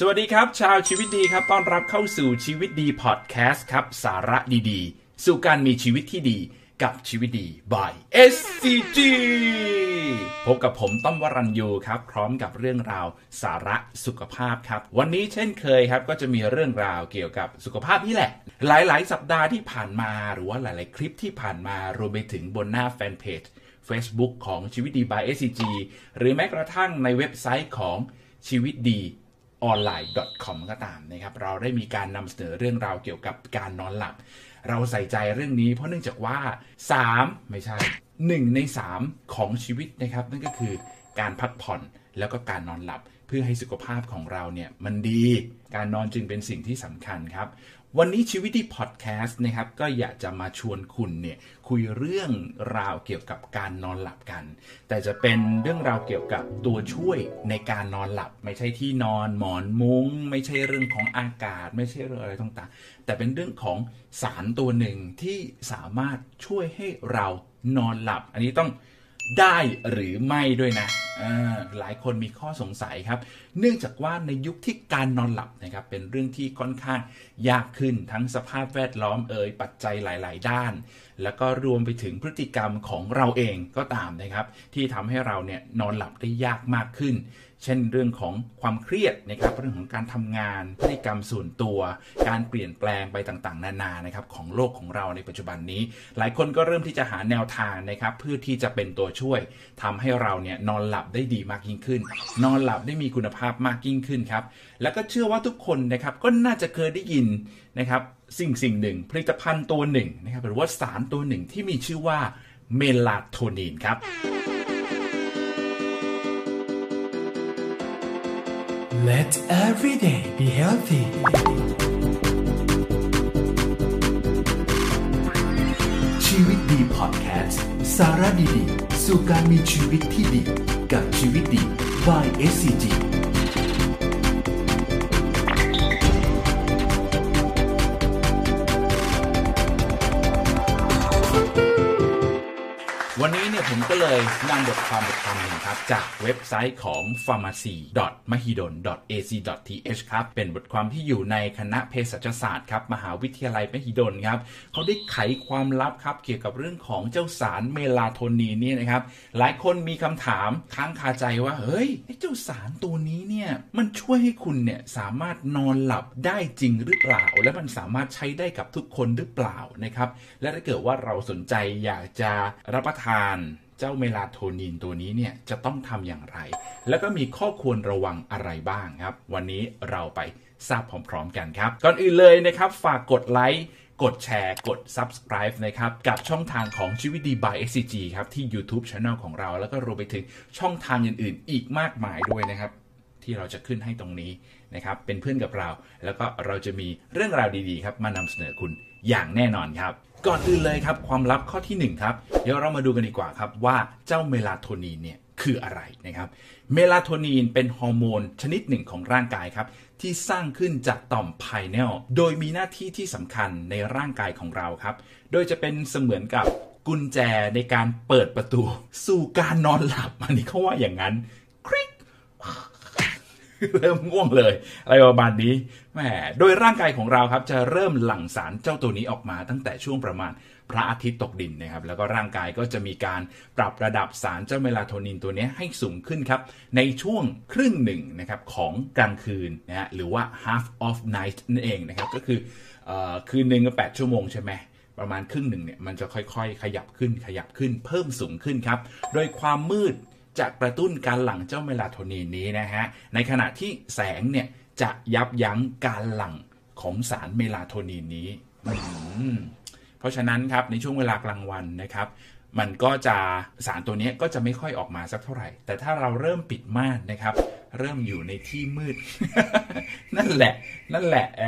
สวัสดีครับ ชาวชีวิตดีครับต้อนรับเข้าสู่ชีวิตดีพอดแคสต์ครับ สาระดีๆ สู่การมีชีวิตที่ดีกับชีวิตดี by SCG พบกับผมต้อมวรัญยูครับ พร้อมกับเรื่องราวสาระสุขภาพครับ วันนี้เช่นเคยครับ ก็จะมีเรื่องราวเกี่ยวกับสุขภาพนี่แหละ หลาย ๆ สัปดาห์ที่ผ่านมา หรือว่าหลาย ๆ คลิปที่ผ่านมารวมไปถึงบนหน้าแฟนเพจ Facebook ของชีวิตดี by SCG หรือแม้กระทั่งในเว็บไซต์ของชีวิตดี ออนไลน์ .com ก็ตามนะครับ เราได้มีการนำเสนอเรื่องราวเกี่ยวกับการนอนหลับ เราใส่ใจเรื่องนี้เพราะเนื่องจากว่า 3 ไม่ใช่ 1 ใน 3 ของชีวิตนะครับ นั่นก็คือการพักผ่อนแล้วก็การนอนหลับเพื่อให้สุขภาพของเราเนี่ยมันดี การนอนจึงเป็นสิ่งที่สำคัญครับ วันนี้ชีวิตที่พอดแคสต์นะครับก็อยากจะมาชวนคุณเนี่ยคุยเรื่องราวเกี่ยวกับการนอนหลับกัน แต่จะเป็นเรื่องราวเกี่ยวกับตัวช่วยในการนอนหลับ ไม่ใช่ที่นอนหมอนมุง้ง ไม่ใช่เรื่องของอากาศ ไม่ใช่เรื่องอะไรต่างๆ แต่เป็นเรื่องของสารตัวหนึ่งที่สามารถช่วยให้เรานอนหลับ อันนี้ต้อง ได้หรือไม่ด้วยนะหลายคนมีข้อสงสัยครับ เนื่องจากว่าในยุคที่การนอนหลับนะครับเป็นเรื่องที่ค่อนข้างยากขึ้นทั้งสภาพแวดล้อมเอ่ยปัจจัยหลาย ๆ ด้าน แล้วก็รวมไปถึงพฤติกรรมของเราเองก็ตามนะครับ ที่ทำให้เราเนี่ยนอนหลับได้ยากมากขึ้น เช่นเรื่องของความเครียดนะครับเรื่องของการทำงานพฤติกรรมส่วนตัว การเปลี่ยนแปลงไปต่างๆ นานานะครับของโลกของเราในปัจจุบันนี้ หลายคนก็เริ่มที่จะหาแนวทางนะครับเพื่อที่จะเป็นตัวช่วยทำให้เราเนี่ยนอนหลับได้ดีมากยิ่งขึ้น นอนหลับได้มีคุณภาพมากยิ่งขึ้นครับแล้วก็เชื่อว่าทุกคนนะครับก็น่าจะเคยได้ยินนะครับสิ่งสิ่งหนึ่ง ผลิตภัณฑ์ตัวหนึ่งนะครับหรือว่าสารตัวหนึ่งที่มีชื่อว่าเมลาโทนินครับ Let every day be healthy ชีวิตดีพอดแคสต์สาระดีๆ สู่การมีชีวิตที่ดี กับชีวิตดี by SCG ก็เลยนำบทความบทความหนึ่งครับ จากเว็บไซต์ของ pharmacy.mahidol.ac.th ครับ เป็นบทความที่อยู่ในคณะเภสัชศาสตร์ครับ มหาวิทยาลัยมหิดลครับเขาได้ไขความลับครับ เกี่ยวกับเรื่องของเจ้าสารเมลาโทนินนี่นะครับ หลายคนมีคำถามค้างคาใจว่า เฮ้ยเจ้าสารตัวนี้เนี่ยมันช่วยให้คุณเนี่ยสามารถนอนหลับได้จริงหรือเปล่า และมันสามารถใช้ได้กับทุกคนหรือเปล่านะครับ และถ้าเกิดว่าเราสนใจอยากจะรับประทานเจ้าเมลาโทนินตัวนี้เนี่ยจะต้องทำอย่างไร แล้วก็มีข้อควรระวังอะไรบ้างครับ วันนี้เราไปทราบพร้อมๆกันครับ ก่อนอื่นเลยนะครับ ฝากกดไลค์กดแชร์ กด subscribe นะครับ กับช่องทางของชีวิตดี by SCG ครับ ที่ YouTube Channel ของเรา แล้วก็รวมไปถึงช่องทางอื่นๆ อีกมากมายด้วยนะครับ ที่เราจะขึ้นให้ตรงนี้นะครับ เป็นเพื่อนกับเรา แล้วก็เราจะมีเรื่องราวดีๆ ครับ มานำเสนอคุณอย่างแน่นอนครับ ก่อนอื่นเลยครับความลับข้อที่1ครับเดี๋ยวเรามาดูกันดีกว่าครับว่าเจ้าเมลาโทนินเนี่ยคืออะไรนะครับเมลาโทนินเป็นฮอร์โมนชนิดหนึ่งของร่างกายครับที่สร้างขึ้นจากต่อมภายในโดยมีหน้าที่ที่สำคัญในร่างกายของเราครับ โดยจะเป็นเสมือนกับกุญแจในการเปิดประตู สู่การนอนหลับอันนี้เขาว่าอย่างนั้นคริก เริ่มง่วงเลยอะไรประมาณนี้แหมโดยร่างกายของเราครับจะเริ่มหลั่งสารเจ้าตัวนี้ออกมาตั้งแต่ช่วงประมาณพระอาทิตย์ตกดินนะครับ แล้วก็ร่างกายก็จะมีการปรับระดับสารเจ้าเมลาโทนินตัวนี้ให้สูงขึ้นครับ ในช่วงครึ่งหนึ่งนะครับของกลางคืนนะฮะหรือว่า half of night นั่นเองนะครับ ก็คือออคืนหนึ่งก็แปดชั่วโมงใช่ไหมประมาณครึ่งหนึ่งเนี่ยมันจะค่อยๆ ขยับขึ้นขยับขึ้นเพิ่มสูงขึ้นครับ โดยความมืด จะกระตุ้นการหลั่งเจ้าเมลาโทนินนี้นะฮะ ในขณะที่แสงเนี่ยจะยับยั้งการหลั่งของสารเมลาโทนินนี้ เพราะฉะนั้นครับในช่วงเวลากลางวันนะครับ มันก็จะสารตัวนี้ก็จะไม่ค่อยออกมาสักเท่าไหร่ แต่ถ้าเราเริ่มปิดม่านนะครับ เริ่มอยู่ในที่มืด นั่นแหละ นั่นแหละอ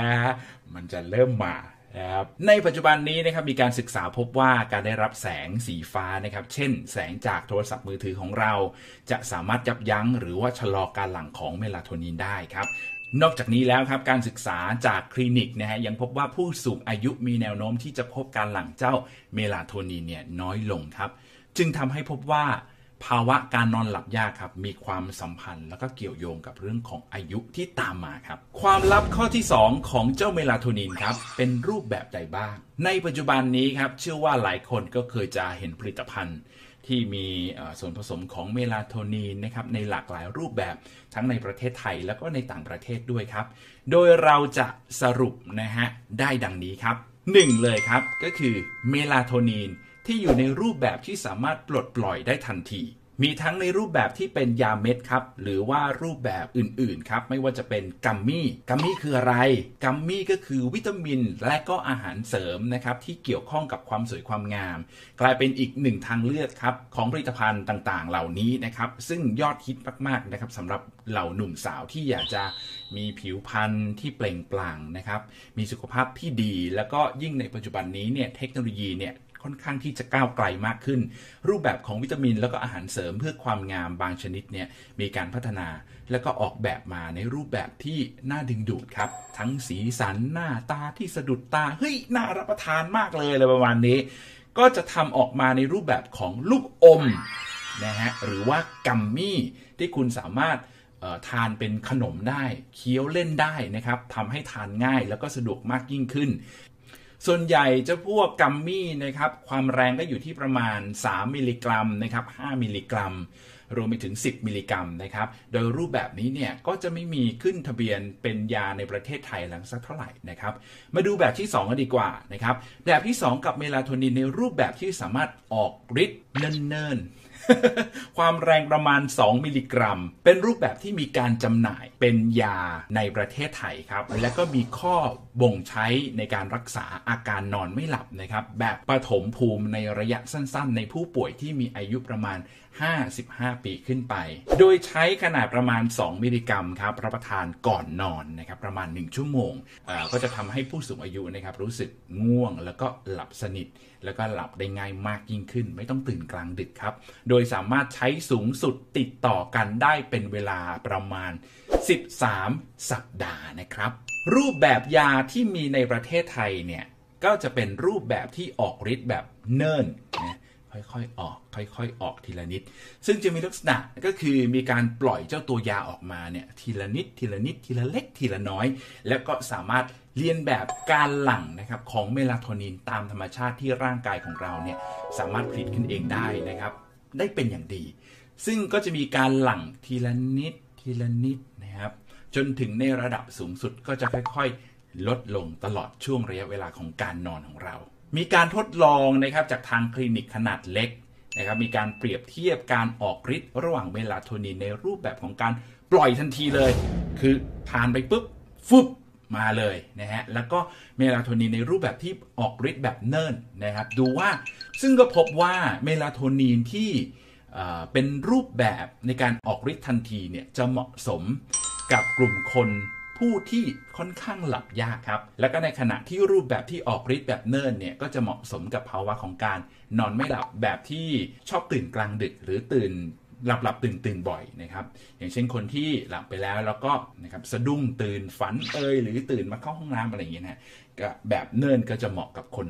มันจะเริ่มมา นะครับในปัจจุบันนี้นะครับมีการศึกษาพบว่าการได้รับแสงสีฟ้านะครับ เช่น แสงจากโทรศัพท์มือถือของเรา จะสามารถยับยั้ง หรือว่าชะลอการหลั่งของเมลาโทนินได้ครับนอกจากนี้แล้วครับการศึกษาจากคลินิกนะฮะยังพบว่าผู้สูงอายุมีแนวโน้มที่จะพบการหลั่งเจ้าเมลาโทนินเนี่ยน้อยลงครับ จึงทำให้พบว่า ภาวะการนอนหลับยากครับ มีความสัมพันธ์แล้วก็เกี่ยวโยงกับเรื่องของอายุที่ตามมาครับ ความลับข้อที่ 2 ของเจ้าเมลาโทนินครับ เป็นรูปแบบใดบ้าง ในปัจจุบันนี้ครับ เชื่อว่าหลายคนก็เคยจะเห็นผลิตภัณฑ์ที่มีส่วนผสมของเมลาโทนินนะครับในหลากหลายรูปแบบทั้งในประเทศไทยแล้วก็ในต่างประเทศด้วยครับ โดยเราจะสรุปนะฮะได้ดังนี้ครับ 1 เลยครับก็คือเมลาโทนิน ที่อยู่ในรูปแบบที่สามารถปลดปล่อยได้ทันที มีทั้งในรูปแบบที่เป็นยาเม็ดครับ หรือว่ารูปแบบอื่นๆครับ ไม่ว่าจะเป็นกัมมี่ กัมมี่คืออะไร กัมมี่ก็คือวิตามินและก็อาหารเสริมนะครับที่เกี่ยวข้องกับความสวยความงาม กลายเป็นอีกหนึ่งทางเลือกครับของผลิตภัณฑ์ต่างๆ เหล่านี้นะครับ ซึ่งยอดฮิตมากๆนะครับสำหรับเหล่าหนุ่มสาวที่อยากจะมีผิวพรรณที่เปล่งปลั่งนะครับ มีสุขภาพที่ดี แล้วก็ยิ่งในปัจจุบันนี้เนี่ยเทคโนโลยีเนี่ย ค่อนข้างที่จะก้าวไกลมากขึ้น รูปแบบของวิตามิน แล้วก็อาหารเสริมเพื่อความงามบางชนิดเนี่ยมีการพัฒนาแล้วก็ออกแบบมาในรูปแบบที่น่าดึงดูดครับ ทั้งสีสันหน้าตาที่สะดุดตาเฮ้ยน่ารับประทานมากเลยเลยประมาณนี้ ก็จะทำออกมาในรูปแบบของลูกอมนะฮะหรือว่ากัมมี่ที่คุณสามารถทานเป็นขนมได้ เคี้ยวเล่นได้นะครับทำให้ทานง่ายแล้วก็สะดวกมากยิ่งขึ้น ส่วนใหญ่จะพวกกัมมี่นะครับความแรงก็อยู่ที่ประมาณ 3 มิลลิกรัมนะครับ5มิลลิกรัม รวมไปถึง 10 มิลลิกรัมนะครับโดยรูปแบบนี้เนี่ยก็จะไม่มีขึ้นทะเบียนเป็นยาในประเทศไทยหลังสักเท่าไหร่นะครับมาดูแบบที่ 2 กันดีกว่านะครับแบบที่ 2 กับเมลาโทนินในรูปแบบที่สามารถออกฤทธิ์ เนิ่นๆ ความแรงประมาณ 2 มิลลิกรัม เป็นรูปแบบที่มีการจำหน่ายเป็นยาในประเทศไทยครับ และก็มีข้อบ่งใช้ในการรักษาอาการนอนไม่หลับนะครับ แบบปฐมภูมิในระยะสั้นๆ ในผู้ป่วยที่มีอายุประมาณ 55 ปีขึ้นไป โดยใช้ขนาดประมาณ 2 มิลลิกรัมครับรับประทานก่อนนอนนะครับประมาณ 1 ชั่วโมง ก็จะทำให้ผู้สูงอายุนะครับรู้สึกง่วงแล้วก็หลับสนิทแล้วก็หลับได้ง่ายมากยิ่งขึ้น ไม่ต้องตื่นกลางดึกครับ โดยสามารถใช้สูงสุดติดต่อกันได้เป็นเวลาประมาณ 13 สัปดาห์นะครับ รูปแบบยาที่มีในประเทศไทยเนี่ยก็จะเป็นรูปแบบที่ออกฤทธิ์แบบเนิ่นนะ ค่อยๆออก ค่อยๆออกทีละนิด ซึ่งจะมีลักษณะก็คือมีการปล่อยเจ้าตัวยาออกมาเนี่ยทีละนิดทีละนิดทีละเล็กทีละน้อย แล้วก็สามารถเรียนแบบการหลั่งนะครับของเมลาโทนินตามธรรมชาติที่ร่างกายของเราเนี่ยสามารถผลิตขึ้นเองได้นะครับ ได้เป็นอย่างดี ซึ่งก็จะมีการหลั่งทีละนิดทีละนิดนะครับ จนถึงในระดับสูงสุดก็จะค่อยๆ ลดลงตลอดช่วงระยะเวลาของการนอนของเรา มีการทดลองนะครับจากทางคลินิกขนาดเล็กนะครับมีการเปรียบเทียบการออกฤทธิ์ระหว่างเมลาโทนินในรูปแบบของการปล่อยทันทีเลย คือทานไปปุ๊บฟุบมาเลยนะฮะแล้วก็เมลาโทนินในรูปแบบที่ออกฤทธิ์แบบเนิ่นนะครับดูว่าซึ่งก็พบว่าเมลาโทนินที่เป็นรูปแบบในการออกฤทธิ์ทันทีเนี่ยจะเหมาะสมกับกลุ่มคน ผู้ที่ค่อนข้างหลับยากครับ แล้วก็ในขณะที่รูปแบบที่ออกฤทธิ์แบบเนิ่นเนี่ยก็จะเหมาะสมกับภาวะของการนอนไม่หลับแบบที่ชอบตื่นกลางดึก หรือตื่นหลับหลับตื่นตื่นบ่อยนะครับ อย่างเช่นคนที่หลับไปแล้วแล้วก็นะครับสะดุ้งตื่นฝันเอยหรือตื่นมาเข้าห้องน้ำอะไรอย่างเงี้ยนะก็แบบเนิ่นก็จะเหมาะกับคน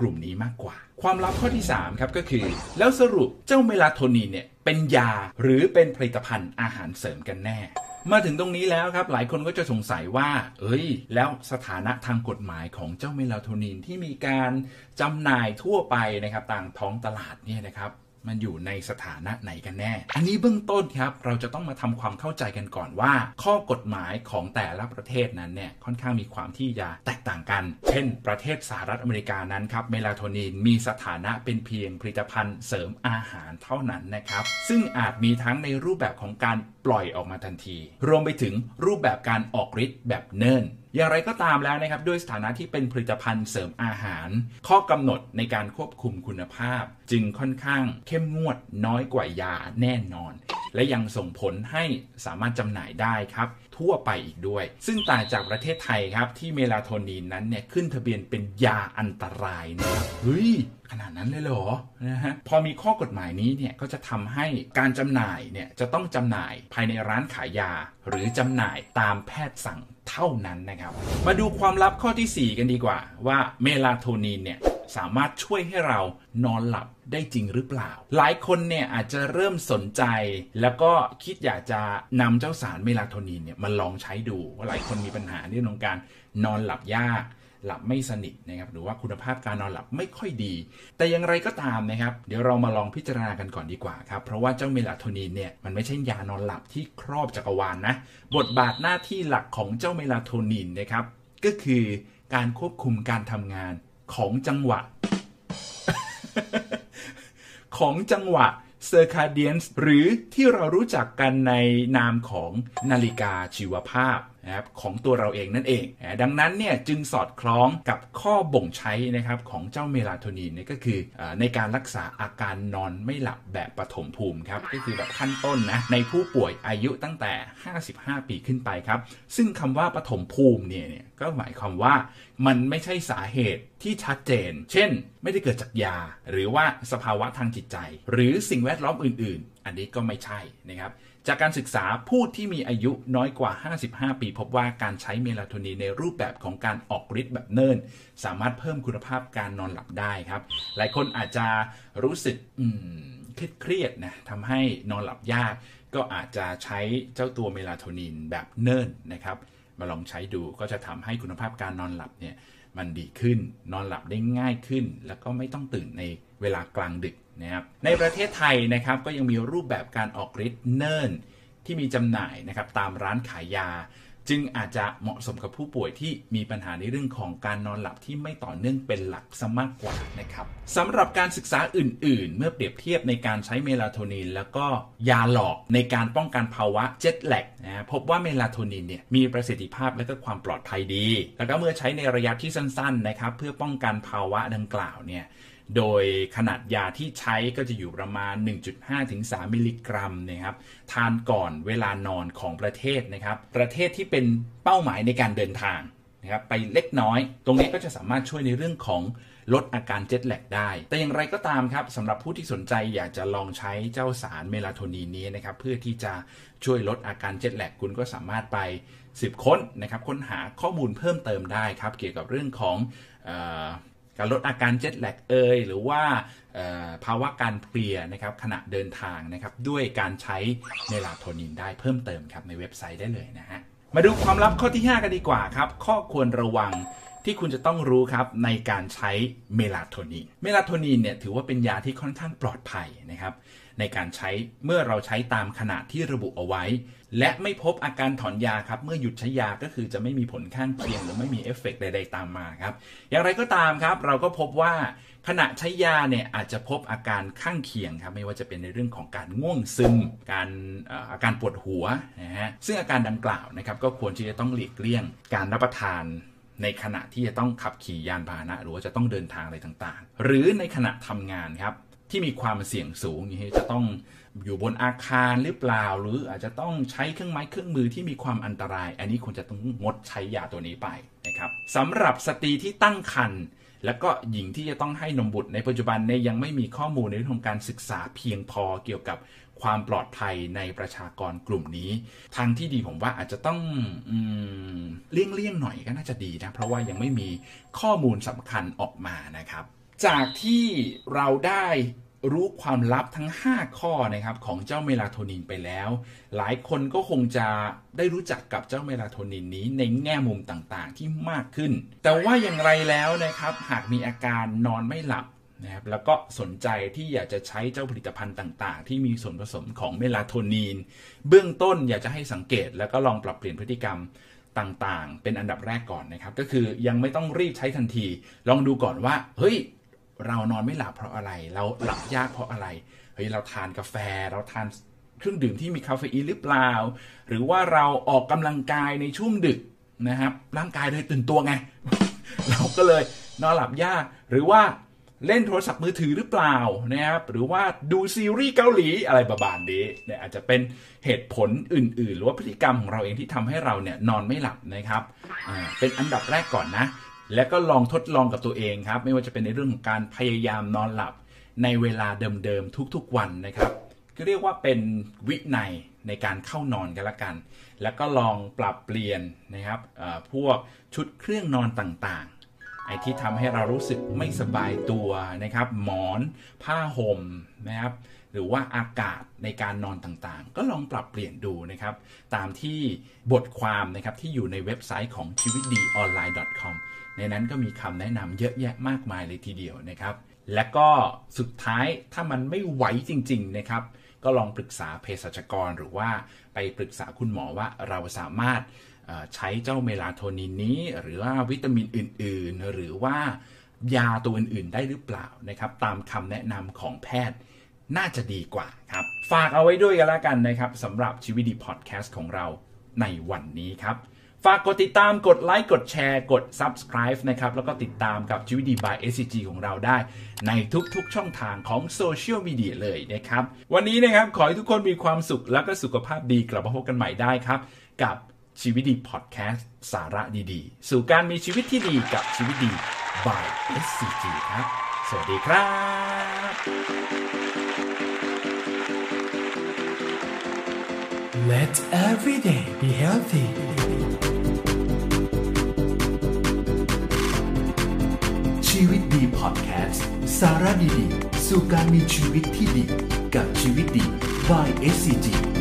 กลุ่มนี้มากกว่า ความลับข้อที่ 3 ครับก็คือ แล้วสรุปเจ้าเมลาโทนินเนี่ยเป็นยาหรือเป็นผลิตภัณฑ์อาหารเสริมกันแน่ มาถึงตรงนี้แล้วครับหลายคนก็จะสงสัยว่า เอ้ย แล้วสถานะทางกฎหมายของเจ้าเมลาโทนินที่มีการจำหน่ายทั่วไปนะครับต่างท้องตลาดเนี่ยนะครับ มันอยู่ในสถานะไหนกันแน่ อันนี้เบื้องต้นครับ เราจะต้องมาทำความเข้าใจกันก่อนว่า ข้อกฎหมายของแต่ละประเทศนั้นเนี่ยค่อนข้างมีความที่จะแตกต่างกัน เช่น ประเทศสหรัฐอเมริกานั้นครับเมลาโทนินมีสถานะเป็นเพียงผลิตภัณฑ์เสริมอาหารเท่านั้นนะครับ ซึ่งอาจมีทั้งในรูปแบบของการปล่อยออกมาทันที รวมไปถึงรูปแบบการออกฤทธิ์แบบเนิ่น อย่างไรก็ตามแล้วนะครับด้วยสถานะที่เป็นผลิตภัณฑ์เสริมอาหาร ข้อกำหนดในการควบคุมคุณภาพ จึงค่อนข้างเข้มงวดน้อยกว่ายาแน่นอน และยังส่งผลให้สามารถจำหน่ายได้ครับ ทั่วไปอีกด้วย ซึ่งต่างจากประเทศไทยครับ ที่เมลาโทนินนั้นเนี่ยขึ้นทะเบียนเป็นยาอันตรายนะครับเฮ้ยขนาดนั้นเลยเหรอนะฮะพอมีข้อกฎหมายนี้เนี่ยก็จะทำให้การจำหน่ายเนี่ยจะต้องจำหน่ายภายในร้านขายยา หรือจำหน่ายตามแพทย์สั่งเท่านั้นนะครับ มาดูความลับข้อที่ 4 กันดีกว่า ว่าเมลาโทนินเนี่ย สามารถช่วยให้เรานอนหลับได้จริงหรือเปล่า หลายคนเนี่ยอาจจะเริ่มสนใจ แล้วก็คิดอยากจะนำเจ้าสารเมลาโทนินเนี่ยมาลองใช้ดูว่าหลายคนมีปัญหาเรื่องของการนอนหลับยากหลับไม่สนิทนะครับหรือว่าคุณภาพการนอนหลับไม่ค่อยดี แต่อย่างไรก็ตามนะครับเดี๋ยวเรามาลองพิจารณากันก่อนดีกว่าครับเพราะว่าเจ้าเมลาโทนินเนี่ยมันไม่ใช่ยานอนหลับที่ครอบจักรวาลนนะบทบาทหน้าที่หลักของเจ้าเมลาโทนินนะครับก็คือการควบคุมการทำงาน ของจังหวะ ของจังหวะ circadian หรือที่เรารู้จักกันในนามของนาฬิกาชีวภาพ นะครับของตัวเราเองนั่นเอง ดังนั้นเนี่ยจึงสอดคล้องกับข้อบ่งใช้นะครับของเจ้าเมลาโทนินเนี่ยก็คือในการรักษาอาการนอนไม่หลับแบบปฐมภูมิครับก็คือแบบขั้นต้นนะในผู้ป่วยอายุตั้งแต่ 55 ปีขึ้นไปครับ ซึ่งคำว่าปฐมภูมิเนี่ยเนี่ยก็หมายความว่ามันไม่ใช่สาเหตุที่ชัดเจน เช่น ไม่ได้เกิดจากยา หรือว่าสภาวะทางจิตใจ หรือสิ่งแวดล้อมอื่น ๆ อันนี้ก็ไม่ใช่นะครับ จากการศึกษาผู้ที่มีอายุน้อยกว่า 55 ปี พบว่าการใช้เมลาโทนินในรูปแบบของการออกฤทธิ์แบบเนิ่น สามารถเพิ่มคุณภาพการนอนหลับได้ครับ หลายคนอาจจะรู้สึกเครียดนะทำให้นอนหลับยาก ก็อาจจะใช้เจ้าตัวเมลาโทนินแบบเนิ่นนะครับ มาลองใช้ดูก็จะทำให้คุณภาพการนอนหลับเนี่ยมันดีขึ้นนอนหลับได้ง่ายขึ้น แล้วก็ไม่ต้องตื่นในเวลากลางดึกนะครับในประเทศไทยนะครับก็ยังมีรูปแบบการออกฤทธิ์เนินที่มีจำหน่ายนะครับตามร้านขายยา จึงอาจจะเหมาะสมกับผู้ป่วยที่มีปัญหาในเรื่องของการนอนหลับที่ไม่ต่อเนื่องเป็นหลักซะมากกว่านะครับสำหรับการศึกษาอื่น ๆ เมื่อเปรียบเทียบในการใช้เมลาโทนิน แล้วก็ยาหลอกในการป้องกันภาวะเจ็ตแลกนะพบว่าเมลาโทนินเนี่ยมีประสิทธิภาพและก็ความปลอดภัยดี แล้วก็เมื่อใช้ในระยะที่สั้น ๆ นะครับ เพื่อป้องกันภาวะดังกล่าวเนี่ย โดยขนาดยาที่ใช้ก็จะอยู่ประมาณ 1.5ถึง3มิลลิกรัมนะครับ ทานก่อนเวลานอนของประเทศนะครับ ประเทศที่เป็นเป้าหมายในการเดินทางนะครับไปเล็กน้อย ตรงนี้ก็จะสามารถช่วยในเรื่องของลดอาการเจ็ตแลกได้ แต่อย่างไรก็ตามครับสำหรับผู้ที่สนใจอยากจะลองใช้เจ้าสารเมลาโทนินนี้นะครับ เพื่อที่จะช่วยลดอาการเจ็ตแลกคุณก็สามารถไปสืบค้นนะครับ ค้นหาข้อมูลเพิ่มเติมได้ครับ เกี่ยวกับเรื่องของ การลดอาการเจ็ตแลกเอยหรือว่าภาวะการเพลียนะครับขณะเดินทางนะครับด้วยการใช้เมลาโทนินได้เพิ่มเติมครับในเว็บไซต์ได้เลยนะฮะมาดูความลับข้อที่ 5 กันดีกว่าครับ ข้อควรระวังที่คุณจะต้องรู้ครับในการใช้เมลาโทนิน เมลาโทนินเนี่ยถือว่าเป็นยาที่ค่อนข้างปลอดภัยนะครับ ในการใช้เมื่อเราใช้ตามขนาดที่ระบุเอาไว้ และไม่พบอาการถอนยาครับ เมื่อหยุดใช้ยาก็คือจะไม่มีผลข้างเคียงหรือไม่มีเอฟเฟกใดๆตามมาครับ อย่างไรก็ตามครับ เราก็พบว่าขณะใช้ยาเนี่ยอาจจะพบอาการข้างเคียงครับไม่ว่าจะเป็นในเรื่องของการง่วงซึม การอาการปวดหัวนะฮะซึ่งอาการดังกล่าวนะครับก็ควรที่จะต้องหลีกเลี่ยง การรับประทานในขณะที่จะต้องขับขี่ยานพาหนะ หรือว่าจะต้องเดินทางอะไรต่างๆ หรือในขณะทำงานครับ ที่มีความเสี่ยงสูงอย่างนี้จะต้องอยู่บนอาคารหรือเปล่า หรืออาจจะต้องใช้เครื่องไม้เครื่องมือที่มีความอันตราย อันนี้ควรจะต้องงดใช้ยาตัวนี้ไปนะครับสำหรับสตรีที่ตั้งครรภ์และก็หญิงที่จะต้องให้นมบุตรในปัจจุบันเนี่ยยังไม่มีข้อมูลในเรื่องของการศึกษาเพียงพอเกี่ยวกับความปลอดภัยในประชากรกลุ่มนี้ ทางที่ดีผมว่าอาจจะต้องเลี่ยงเลี่ยงหน่อยก็น่าจะดีนะ เพราะว่ายังไม่มีข้อมูลสำคัญออกมานะครับ จากที่เราได้ รู้ความลับทั้ง 5 ข้อนะครับของเจ้าเมลาโทนินไปแล้ว หลายคนก็คงจะได้รู้จักกับเจ้าเมลาโทนินนี้ในแง่มุมต่างๆ ที่มากขึ้น แต่ว่าอย่างไรแล้วนะครับหากมีอาการนอนไม่หลับนะครับแล้วก็สนใจที่อยากจะใช้เจ้าผลิตภัณฑ์ต่าง ๆ ที่มีส่วนผสมของเมลาโทนิน เบื้องต้นอยากจะให้สังเกตแล้วก็ลองปรับเปลี่ยนพฤติกรรมต่างๆ เป็นอันดับแรกก่อนนะครับ ก็คือยังไม่ต้องรีบใช้ทันที ลองดูก่อนว่า เฮ้ย เรานอนไม่หลับเพราะอะไร เราหลับยากเพราะอะไรเฮ้ยเราทานกาแฟ เราทานเครื่องดื่มที่มีคาเฟอีนหรือเปล่า หรือว่าเราออกกำลังกายในช่วงดึกนะครับ ร่างกายเลยตื่นตัวไง เราก็เลยนอนหลับยาก หรือว่าเล่นโทรศัพท์มือถือหรือเปล่านะครับหรือว่าดูซีรีส์เกาหลีอะไรประมาณนี้เนี่ยอาจจะเป็นเหตุผลอื่น ๆ หรือว่าพฤติกรรมของเราเองที่ทำให้เราเนี่ยนอนไม่หลับนะครับเป็นอันดับแรกก่อนนะ และก็ลองทดลองกับตัวเองครับ ไม่ว่าจะเป็นในเรื่องของการพยายามนอนหลับในเวลาเดิมๆทุกๆวันนะครับ ก็เรียกว่าเป็นวินัยในการเข้านอนกันละกัน แล้วก็ลองปรับเปลี่ยนนะครับพวกชุดเครื่องนอนต่างๆ ไอ้ที่ทำให้เรารู้สึกไม่สบายตัวนะครับ หมอนผ้าห่มนะครับหรือว่าอากาศในการนอนต่างๆ ก็ลองปรับเปลี่ยนดูนะครับ ตามที่บทความนะครับที่อยู่ในเว็บไซต์ของชีวิตดีออนไลน์ .com ในนั้นก็มีคำแนะนำเยอะแยะมากมายเลยทีเดียวนะครับ และก็สุดท้ายถ้ามันไม่ไหวจริง ๆ นะครับ ก็ลองปรึกษาเภสัชกรหรือว่าไปปรึกษาคุณหมอว่าเราสามารถใช้เจ้าเมลาโทนินนี้ หรือว่าวิตามินอื่น ๆ หรือว่ายาตัวอื่น ๆ ได้หรือเปล่านะครับ ตามคำแนะนำของแพทย์น่าจะดีกว่าครับ ฝากเอาไว้ด้วยกันแล้วกันนะครับสำหรับชีวิตดีพอดแคสต์ของเราในวันนี้ครับ ฝากกดติดตามกดไลค์กดแชร์กด subscribe นะครับ แล้วก็ติดตามกับชีวิตดี by SCG ของเราได้ ในทุกๆช่องทางของโซเชียลมีเดียเลยนะครับ วันนี้นะครับ ขอให้ทุกคนมีความสุขแล้วก็สุขภาพดีกลับมาพบกันใหม่ได้ครับ กับชีวิตดีพอดแคสต์สาระดีๆ สู่การมีชีวิตที่ดีกับชีวิตดี by SCG ครับ สวัสดีครับ Let every day be healthy พอดแคสต์สาระดีๆ สู่การมีชีวิตที่ดี กับชีวิตดี by SCG